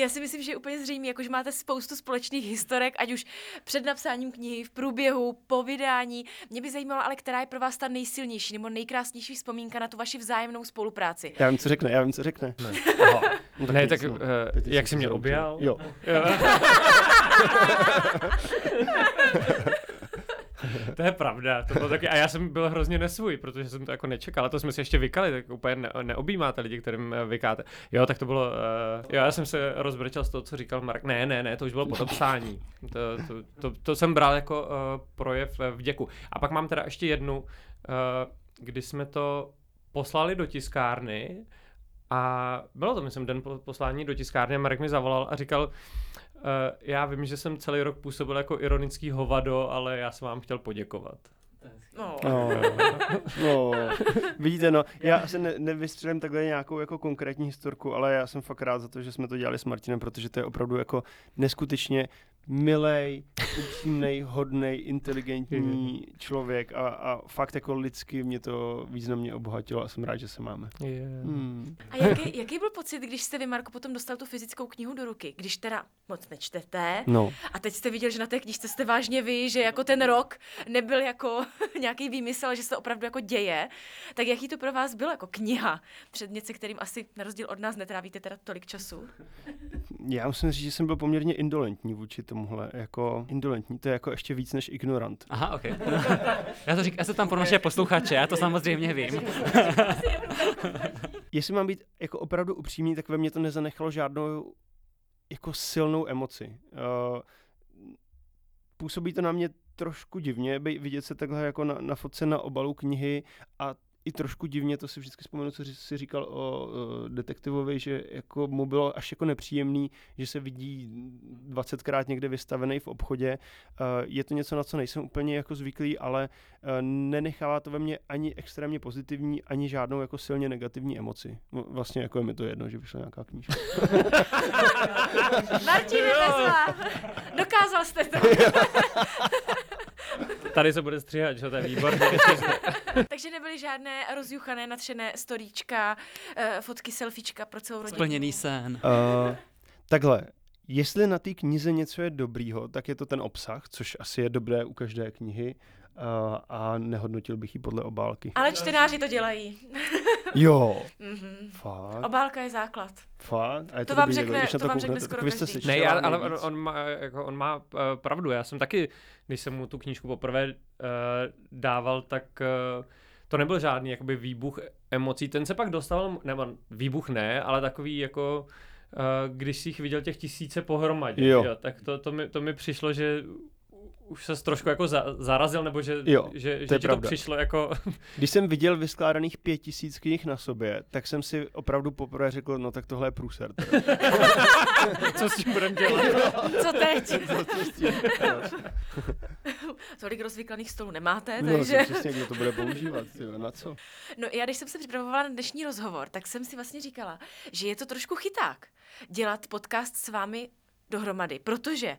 Já si myslím, že je úplně zřejmé, jako že máte spoustu společných historek, ať už před napsáním knihy, v průběhu, po vydání. Mě by zajímalo, ale která je pro vás ta nejsilnější nebo nejkrásnější vzpomínka na tu vaši vzájemnou spolupráci.
Já vím, co řekne, já vím, co řekne.
Aha.
No,
Ne, tak
Teď
jak jsi mě objal?
Jo.
Jo. to je pravda, to bylo taky, a já jsem byl hrozně nesvůj, protože jsem to jako nečekal, a to jsme si ještě vykali, tak úplně ne, neobjímáte lidi, kterým eh, vykáte. Jo, tak to bylo, uh, jo, já jsem se rozbrečel z toho, co říkal Mark, ne, ne, ne, to už bylo podepsání, to, to, to, to jsem bral jako uh, projev vděku. A pak mám teda ještě jednu, uh, kdy jsme to poslali do tiskárny, a bylo to, myslím, den po poslání do tiskárny a Marek mi zavolal a říkal, uh, já vím, že jsem celý rok působil jako ironický hovado, ale já jsem vám chtěl poděkovat.
No.
No, no, vidíte, no, já se ne, nevystřelím takhle nějakou jako konkrétní historku, ale já jsem fakt rád za to, že jsme to dělali s Martinem, protože to je opravdu jako neskutečně milej, upřímnej, hodnej, inteligentní člověk a, a fakt jako lidsky mě to významně obohatilo a jsem rád, že se máme.
Yeah.
Hmm.
A jaký, jaký byl pocit, když jste vy, Marko, potom dostal tu fyzickou knihu do ruky? Když teda moc nečtete
No,
a teď jste viděl, že na té knižce jste vážně vy, že jako ten rok nebyl jako nějaký výmysl, ale že se to opravdu jako děje, tak jaký to pro vás bylo jako kniha? Předmět, se kterým asi na rozdíl od nás netrávíte teda tolik času.
já musím říct, že jsem byl poměrně indolentní vůči tomuhle, jako indolentní, to je jako ještě víc než ignorant.
Aha, ok. já to říkám, já se tam pro naše posluchače, já to samozřejmě vím.
Jestli mám být jako opravdu upřímný, tak ve mně to nezanechalo žádnou jako silnou emoci. Uh, působí to na mě trošku divně, by vidět se takhle jako na, na fotce na obalu knihy a i trošku divně, to si vždycky vzpomenu, co si říkal o uh, detektivovi, že jako mu bylo až jako nepříjemný, že se vidí 20krát někde vystavený v obchodě. Uh, je to něco, na co nejsem úplně jako zvyklý, ale uh, nenechává to ve mně ani extrémně pozitivní, ani žádnou jako silně negativní emoci. No, Vlastně jako je mi to jedno, že vyšla nějaká knížka.
Martine Vezla, dokázal jste to.
Tady se bude stříhat, že to je výborné.
Takže nebyly žádné rozjuchané, natřené storíčka, eh, fotky, selfiečka pro celou rodinu.
Splněný sen.
Uh, takhle, jestli na té knize něco je dobrýho, tak je to ten obsah, což asi je dobré u každé knihy a nehodnotil bych ji podle obálky.
Ale čtenáři to dělají.
Jo,
Mhm.
fakt,
Obálka je základ.
fakt. A je
To vám
dobrý,
řekne-
na
to vám řekne skoro
tak
každý.
si
Ne, já, ale on, on má, jako, on má uh, pravdu. Já jsem taky, když jsem mu tu knížku poprvé uh, dával, tak uh, to nebyl žádný jakoby výbuch emocí. Ten se pak dostal, nebo výbuch ne, ale takový jako když si jich viděl těch tisíce pohromadě,
Jo.
Jo, tak to, to, mi, to mi přišlo, že už se trošku jako za, zarazil, nebo že,
Jo,
že,
to
že
je
ti to
pravda.
přišlo jako...
Když jsem viděl vyskládaných pět tisíc knih na sobě, tak jsem si opravdu poprvé řekl, no tak tohle je průser.
co s tím budeme dělat?
Co teď?
Co s tím?
Tolik rozvyklaných stolů nemáte,
No,
takže...
to přesně, kdo to bude používat, tyjo, na co?
No já když jsem se připravovala na dnešní rozhovor, tak jsem si vlastně říkala, že je to trošku chyták dělat podcast s vámi dohromady, protože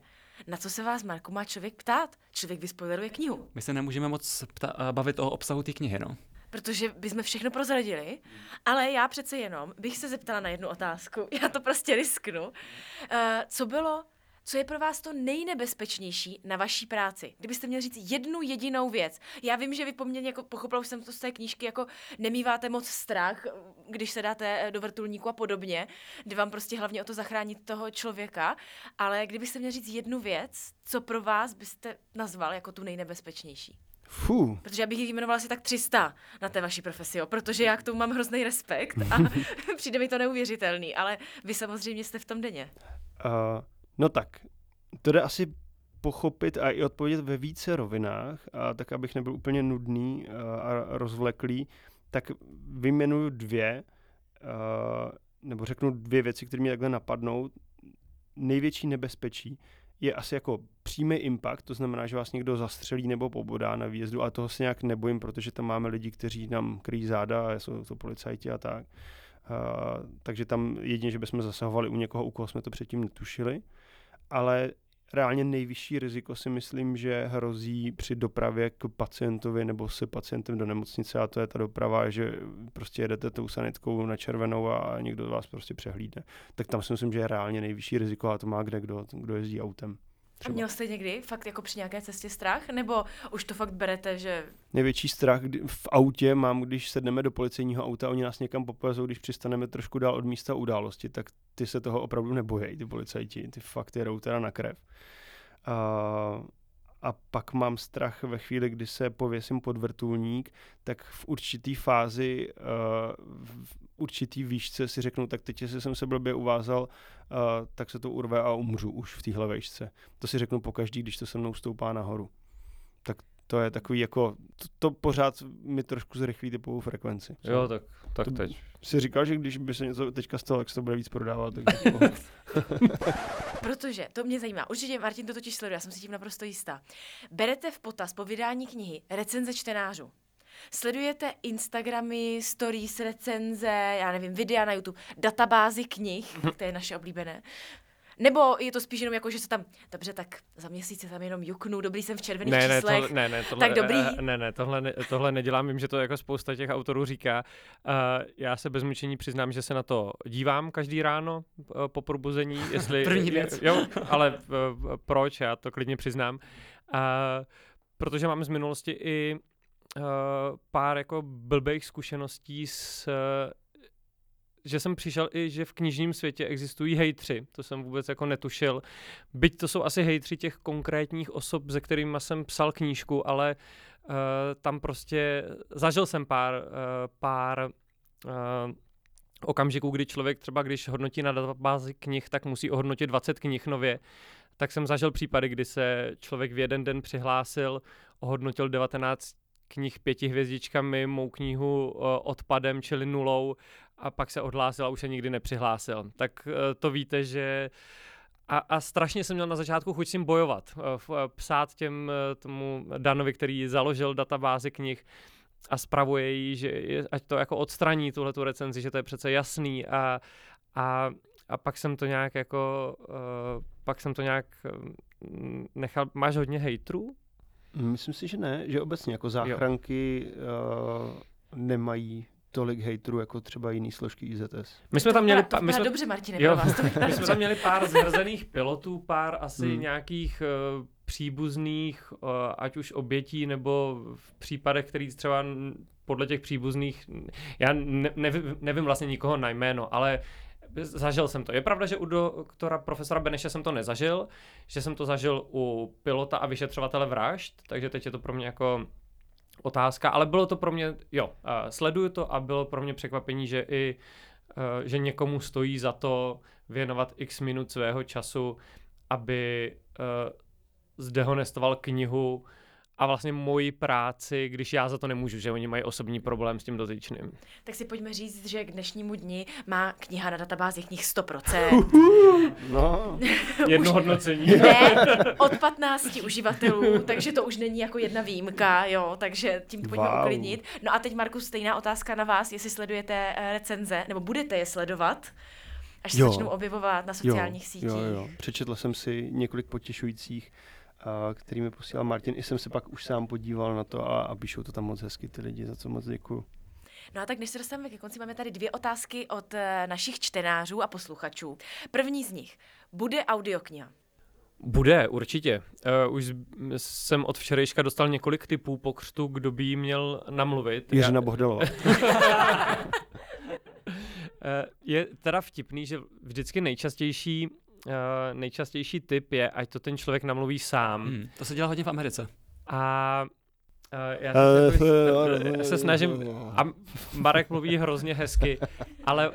na co se vás, Marku, má člověk ptát? Člověk vyspoileruje knihu.
My se nemůžeme moc pta- eh, bavit o obsahu té knihy, no.
protože bychom všechno prozradili, ale já přece jenom bych se zeptala na jednu otázku. Já to prostě risknu. Uh, co bylo, co je pro vás to nejnebezpečnější na vaší práci? Kdybyste měli říct jednu jedinou věc. Já vím, že vy poměrně, jako pochopila už jsem to z té knížky, jako nemýváte moc strach, když se dáte eh, do vrtulníku a podobně. Jde vám prostě hlavně o to zachránit toho člověka. Ale kdybyste měli říct jednu věc, co pro vás byste nazval jako tu nejnebezpečnější?
Fuh.
Protože já bych jich jmenovala asi tak 300 na té vaší profesi, jo, protože já k tomu mám hrozný respekt a přijde mi to neuvěřitelný, ale vy samozřejmě jste v tom denně.
Uh, no tak, to jde asi pochopit a i odpovědět ve více rovinách, a tak abych nebyl úplně nudný a rozvleklý, tak vyjmenuju dvě, nebo řeknu dvě věci, které mě takhle napadnou. Největší nebezpečí je asi jako přímý impact, to znamená, že vás někdo zastřelí nebo pobodá na výjezdu, a toho se nějak nebojím, protože tam máme lidi, kteří nám kryjí záda jsou to policajti a tak. Takže tam jedině, že bychom zasahovali u někoho, u koho jsme to předtím netušili. Ale reálně nejvyšší riziko si myslím, že hrozí při dopravě k pacientovi nebo se pacientem do nemocnice a to je ta doprava, že prostě jedete tou sanitkou na červenou a někdo vás prostě přehlídne. Tak tam si myslím, že je reálně nejvyšší riziko a to má kde kdo, kdo jezdí autem.
Třeba. A měl jste někdy fakt jako při nějaké cestě strach? Nebo už to fakt berete, že...
Největší strach v autě mám, když sedneme do policejního auta, oni nás někam popovezou, když přistaneme trošku dál od místa události, tak ty se toho opravdu nebojí, ty policajti, ty fakt jedou teda na krev. Uh, a pak mám strach ve chvíli, kdy se pověsím pod vrtulník, tak v určitý fázi, uh, v určitý výšce si řeknu, tak teď, jestli jsem se blbě uvázal, uh, tak se to urve a umřu už v téhle výšce. To si řeknu pokaždý, když to se mnou stoupá nahoru. Tak to je takový jako, to, to pořád mi trošku zrychlí typovou frekvenci.
Jo, tak, tak
to
teď.
Si říkal, že když by se něco teďka stalo, tak se to bude víc prodávat. Tak
Protože to mě zajímá. Určitě Martin to totiž sleduje, já jsem si tím naprosto jistá. Berete v potaz po vydání knihy recenze čtenářů. Sledujete Instagramy, stories, recenze, já nevím, videa na YouTube, databázy knih, to je naše oblíbené. Nebo je to spíš jenom jako, že se tam, dobře, tak za měsíc se tam jenom juknu, dobrý jsem v červených
ne, ne,
číslech.
tohle, ne, ne, tohle,
tak dobrý.
Ne, ne, tohle, ne, tohle nedělám, vím, že to jako spousta těch autorů říká. Uh, já se bez mučení přiznám, že se na to dívám každý ráno uh, po probuzení, jestli...
První věc.
Jo, ale uh, proč, já to klidně přiznám. Uh, protože mám z minulosti i uh, pár jako blbých zkušeností s že jsem přišel i, že v knižním světě existují hejtři, to jsem vůbec jako netušil. Byť to jsou asi hejtři těch konkrétních osob, se kterými jsem psal knížku, ale uh, tam prostě zažil jsem pár, uh, pár uh, okamžiků, kdy člověk třeba, když hodnotí na databázi knih, tak musí ohodnotit 20 knih nově. Tak jsem zažil případy, kdy se člověk v jeden den přihlásil, ohodnotil 19 knih pěti hvězdičkami, mou knihu odpadem, čili nulou a pak se odhlásil a už se nikdy nepřihlásil. Tak uh, to víte, že a, a strašně jsem měl na začátku chuť s tím bojovat, uh, psát těm tomu Danovi, který založil databázi knih a spravuje ji, že je, ať to jako odstraní tuhle tu recenzi, že to je přece jasný a, a, a pak jsem to nějak jako, uh, pak jsem to nějak nechal, máš hodně hejtrů?
Myslím si, že ne, že obecně jako záchranky uh, nemají tolik hejtrů jako třeba jiný složky IZS.
My jsme tam měli... To my jsme, dobře, Martine, jo, vás to
My jsme tam měli pár zhrzených pilotů, pár asi hmm. nějakých uh, příbuzných, uh, ať už obětí, nebo v případech, který třeba podle těch příbuzných, já ne, nevím, nevím vlastně nikoho na jméno, ale zažil jsem to. Je pravda, že u doktora profesora Beneše jsem to nezažil, že jsem to zažil u pilota a vyšetřovatele vražd, takže teď je to pro mě jako otázka, ale bylo to pro mě, jo, uh, sleduju to a bylo pro mě překvapení, že i uh, že někomu stojí za to věnovat x minut svého času, aby uh, zdehonestoval knihu, a vlastně moji práci, když já za to nemůžu, že oni mají osobní problém s tím dotyčným.
Tak si pojďme říct, že k dnešnímu dni má kniha na databázi knih 100%.
no.
Jedno hodnocení.
Ne, od 15 uživatelů, takže to už není jako jedna výjimka, jo, takže tím pojďme wow. uklidnit. No a teď, Marku, stejná otázka na vás, jestli sledujete eh, recenze, nebo budete je sledovat. až se začnou objevovat na sociálních
jo,
sítích.
Jo, jo. Přečetl jsem si několik potěšujících, který mi posílal Martin. I jsem se pak už sám podíval na to a, a píšou to tam moc hezky ty lidi, za co moc děkuju.
No a tak než se dostaneme ke konci, máme tady dvě otázky od eh, našich čtenářů a posluchačů. První z nich. Bude audiokniha?
Bude, určitě. Uh, už jsem od včerejška dostal několik typů po křtu, kdo by jí měl namluvit.
Jiřina Já... Bohdalová.
je teda vtipný, že vždycky nejčastější nejčastější typ je, ať to ten člověk namluví sám. Hmm,
to se dělá hodně v Americe.
A Uh, já, se, já se snažím, a Marek mluví hrozně hezky, ale,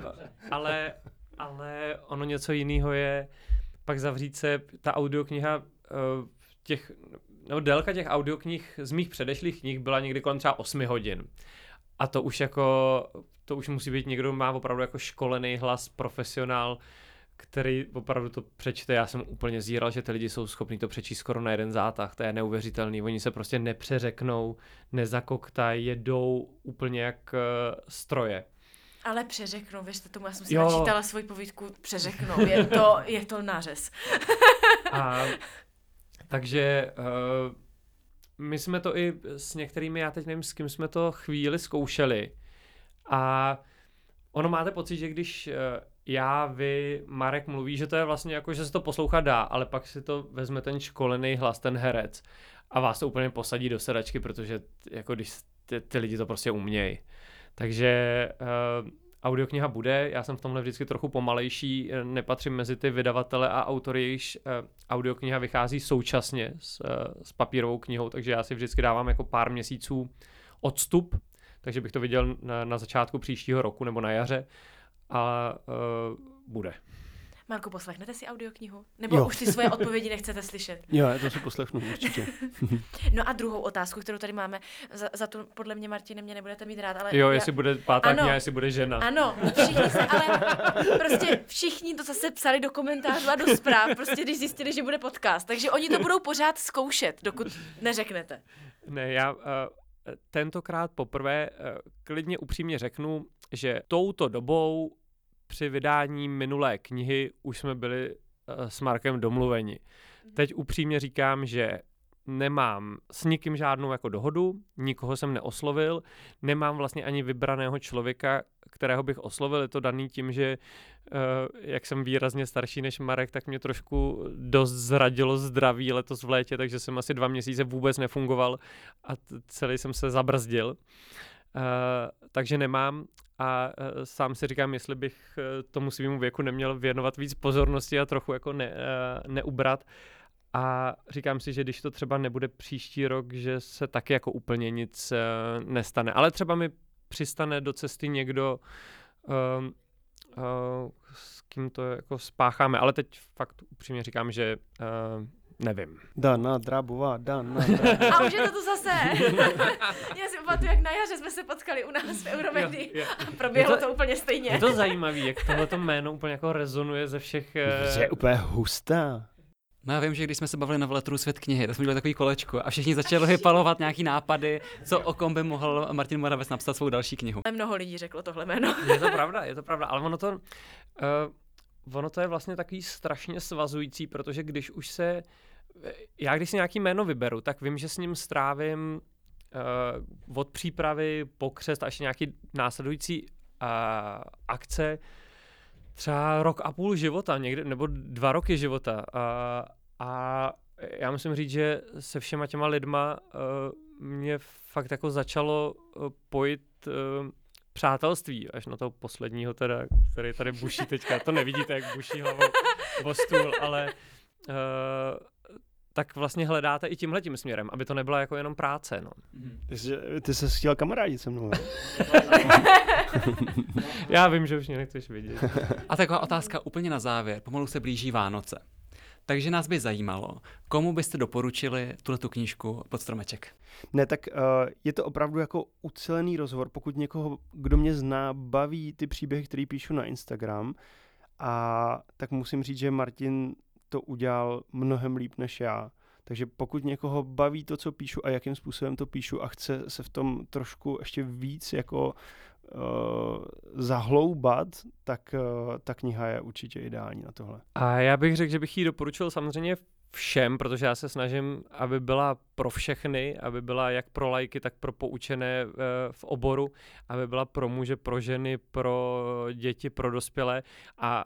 ale, ale ono něco jiného je pak zavřít se, ta audiokniha uh, těch, nebo délka těch audioknih z mých předešlých knih byla někdy kolem třeba 8 hodin. A to už jako, to už musí být někdo, má opravdu jako školený hlas, profesionál, který opravdu to přečte. Já jsem úplně zíral, že ty lidi jsou schopni to přečíst skoro na jeden zátah. To je neuvěřitelný. Oni se prostě nepřeřeknou, nezakoktají, jedou úplně jak uh, stroje.
Ale přeřeknou, věřte tomu, já jsem si jo. načítala svoji povídku, přeřeknou, je to, je to nářez.
A, takže uh, my jsme to i s některými, já teď nevím, s kým jsme to chvíli zkoušeli. A ono máte pocit, že když uh, já, vy, Marek mluví, že to je vlastně jako, že se to poslouchat dá, ale pak si to vezme ten školený hlas, ten herec a vás to úplně posadí do sedačky, protože jako když ty, ty lidi to prostě umějí. Takže uh, audiokniha bude, já jsem v tomhle vždycky trochu pomalejší, eh, nepatřím mezi ty vydavatele a autory, jejichž uh, audiokniha vychází současně s, uh, s papírovou knihou, takže já si vždycky dávám jako pár měsíců odstup, takže bych to viděl na, na začátku příštího roku nebo na jaře a uh, bude.
Marko, poslechnete si audioknihu? Nebo jo. už ty svoje odpovědi nechcete slyšet?
Jo, já to si poslechnu určitě.
no a druhou otázku, kterou tady máme, za, za to podle mě, Martine, mě nebudete mít rád, ale...
Jo, já... jestli bude pátá ano, kniha, jestli bude žena.
Ano, všichni se, ale prostě všichni to zase psali do komentářů a do zpráv, prostě když zjistili, že bude podcast. Takže oni to budou pořád zkoušet, dokud neřeknete.
Ne, já... Uh tentokrát poprvé klidně upřímně řeknu, že touto dobou při vydání minulé knihy už jsme byli uh, s Markem domluveni. Mhm. Teď upřímně říkám, že nemám s nikým žádnou jako dohodu, nikoho jsem neoslovil, nemám vlastně ani vybraného člověka, kterého bych oslovil. Je to daný tím, že uh, jak jsem výrazně starší než Marek, tak mě trošku dost zradilo zdraví letos v létě, takže jsem asi dva měsíce vůbec nefungoval a celý jsem se zabrzdil. Uh, takže nemám a uh, sám si říkám, jestli bych tomu svýmu věku neměl věnovat víc pozornosti a trochu jako ne, neubrat. A říkám si, že když to třeba nebude příští rok, že se taky jako úplně nic uh, nestane. Ale třeba mi přistane do cesty někdo, uh, uh, s kým to jako spácháme. Ale teď fakt upřímně říkám, že uh, Nevím.
Dana Drabová, Dana
A už je to tu zase. Já si pamatuju, jak na jaře jsme se potkali u nás v Euromedii a proběhlo to, to úplně stejně.
Je to zajímavé, jak tohle jméno úplně jako rezonuje ze všech...
Uh... Je úplně hustá.
No já vím, že když jsme se bavili na vletru svět knihy, tak jsme dělali takový kolečko a všichni začali vypalovat nějaký nápady, co o kom by mohl Martin Moravec napsat svou další knihu.
Mnoho lidí řeklo tohle jméno.
je to pravda, je to pravda, ale ono to, uh, ono to je vlastně takový strašně svazující, protože když už se já když si nějaký jméno vyberu, tak vím, že s ním strávím uh, od přípravy po křest až nějaký následující uh, akce třeba rok a půl života, někde, nebo dva roky života. Uh, a já musím říct, že se všema těma lidma uh, mě fakt jako začalo uh, pojit uh, přátelství, až na toho posledního teda, který tady buší teďka, to nevidíte, jak buší hlavou o stůl, ale uh, tak vlastně hledáte i tímhle tím směrem, aby to nebyla jako jenom práce. No.
Ty, jsi, ty jsi chtěl kamarádit se mnou.
Já vím, že už mě nechceš vidět.
A taková otázka úplně na závěr. Pomalu se blíží Vánoce. Takže nás by zajímalo, komu byste doporučili tuhle tu knížku pod stromeček?
Ne, tak uh, je to opravdu jako ucelený rozhovor. Pokud někoho, kdo mě zná, baví ty příběhy, které píšu na Instagram, a tak musím říct, že Martin to udělal mnohem líp než já. Takže pokud někoho baví to, co píšu a jakým způsobem to píšu a chce se v tom trošku ještě víc jako uh, zahloubat, tak uh, ta kniha je určitě ideální na tohle.
A já bych řekl, že bych ji doporučil samozřejmě všem, protože já se snažím, aby byla pro všechny, aby byla jak pro lajky, tak pro poučené uh, v oboru, aby byla pro muže, pro ženy, pro děti, pro dospělé. A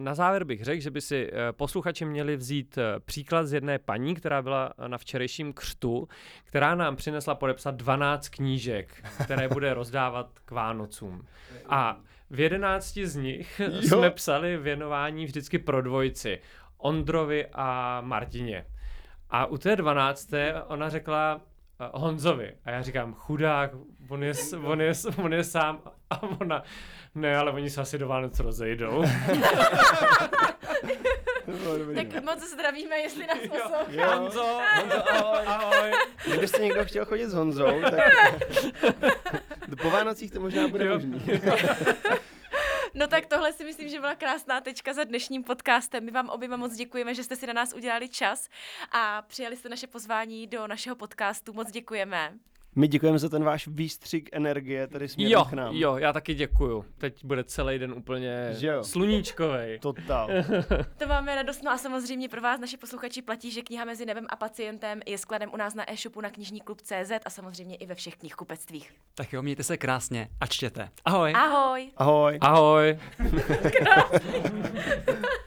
na závěr bych řekl, že by si eh, posluchači měli vzít eh, příklad z jedné paní, která byla na včerejším křtu, která nám přinesla podepsat 12 knížek, které bude rozdávat k Vánocům. A v jedenácti z nich jo. jsme psali věnování vždycky pro dvojici. Ondrovi a Martině. A u té dvanácté ona řekla eh, Honzovi. A já říkám, chudák, on je, on je, on je sám. A ona, ne, ale oni se asi do Vánoc rozejdou.
tak moc zdravíme, jestli nás poslouchá.
Honzo, Honzo, ahoj. ahoj.
Kdybyste někdo chtěl chodit s Honzou, tak po Vánocích to možná bude možný.
No tak tohle si myslím, že byla krásná tečka za dnešním podcastem. My vám oběma moc děkujeme, že jste si na nás udělali čas a přijali jste naše pozvání do našeho podcastu. Moc děkujeme.
My děkujeme za ten váš výstřik energie tady směrem
jo,
k nám.
Jo, já taky děkuju. Teď bude celý den úplně sluníčkovej.
Total.
to máme radost. No a samozřejmě pro vás, naši posluchači, platí, že kniha mezi nebem a pacientem je skladem u nás na e-shopu na knižní klub CZ a samozřejmě i ve všech knihkupectvích.
Tak jo, mějte se krásně a čtěte. Ahoj.
Ahoj.
Ahoj.
Ahoj.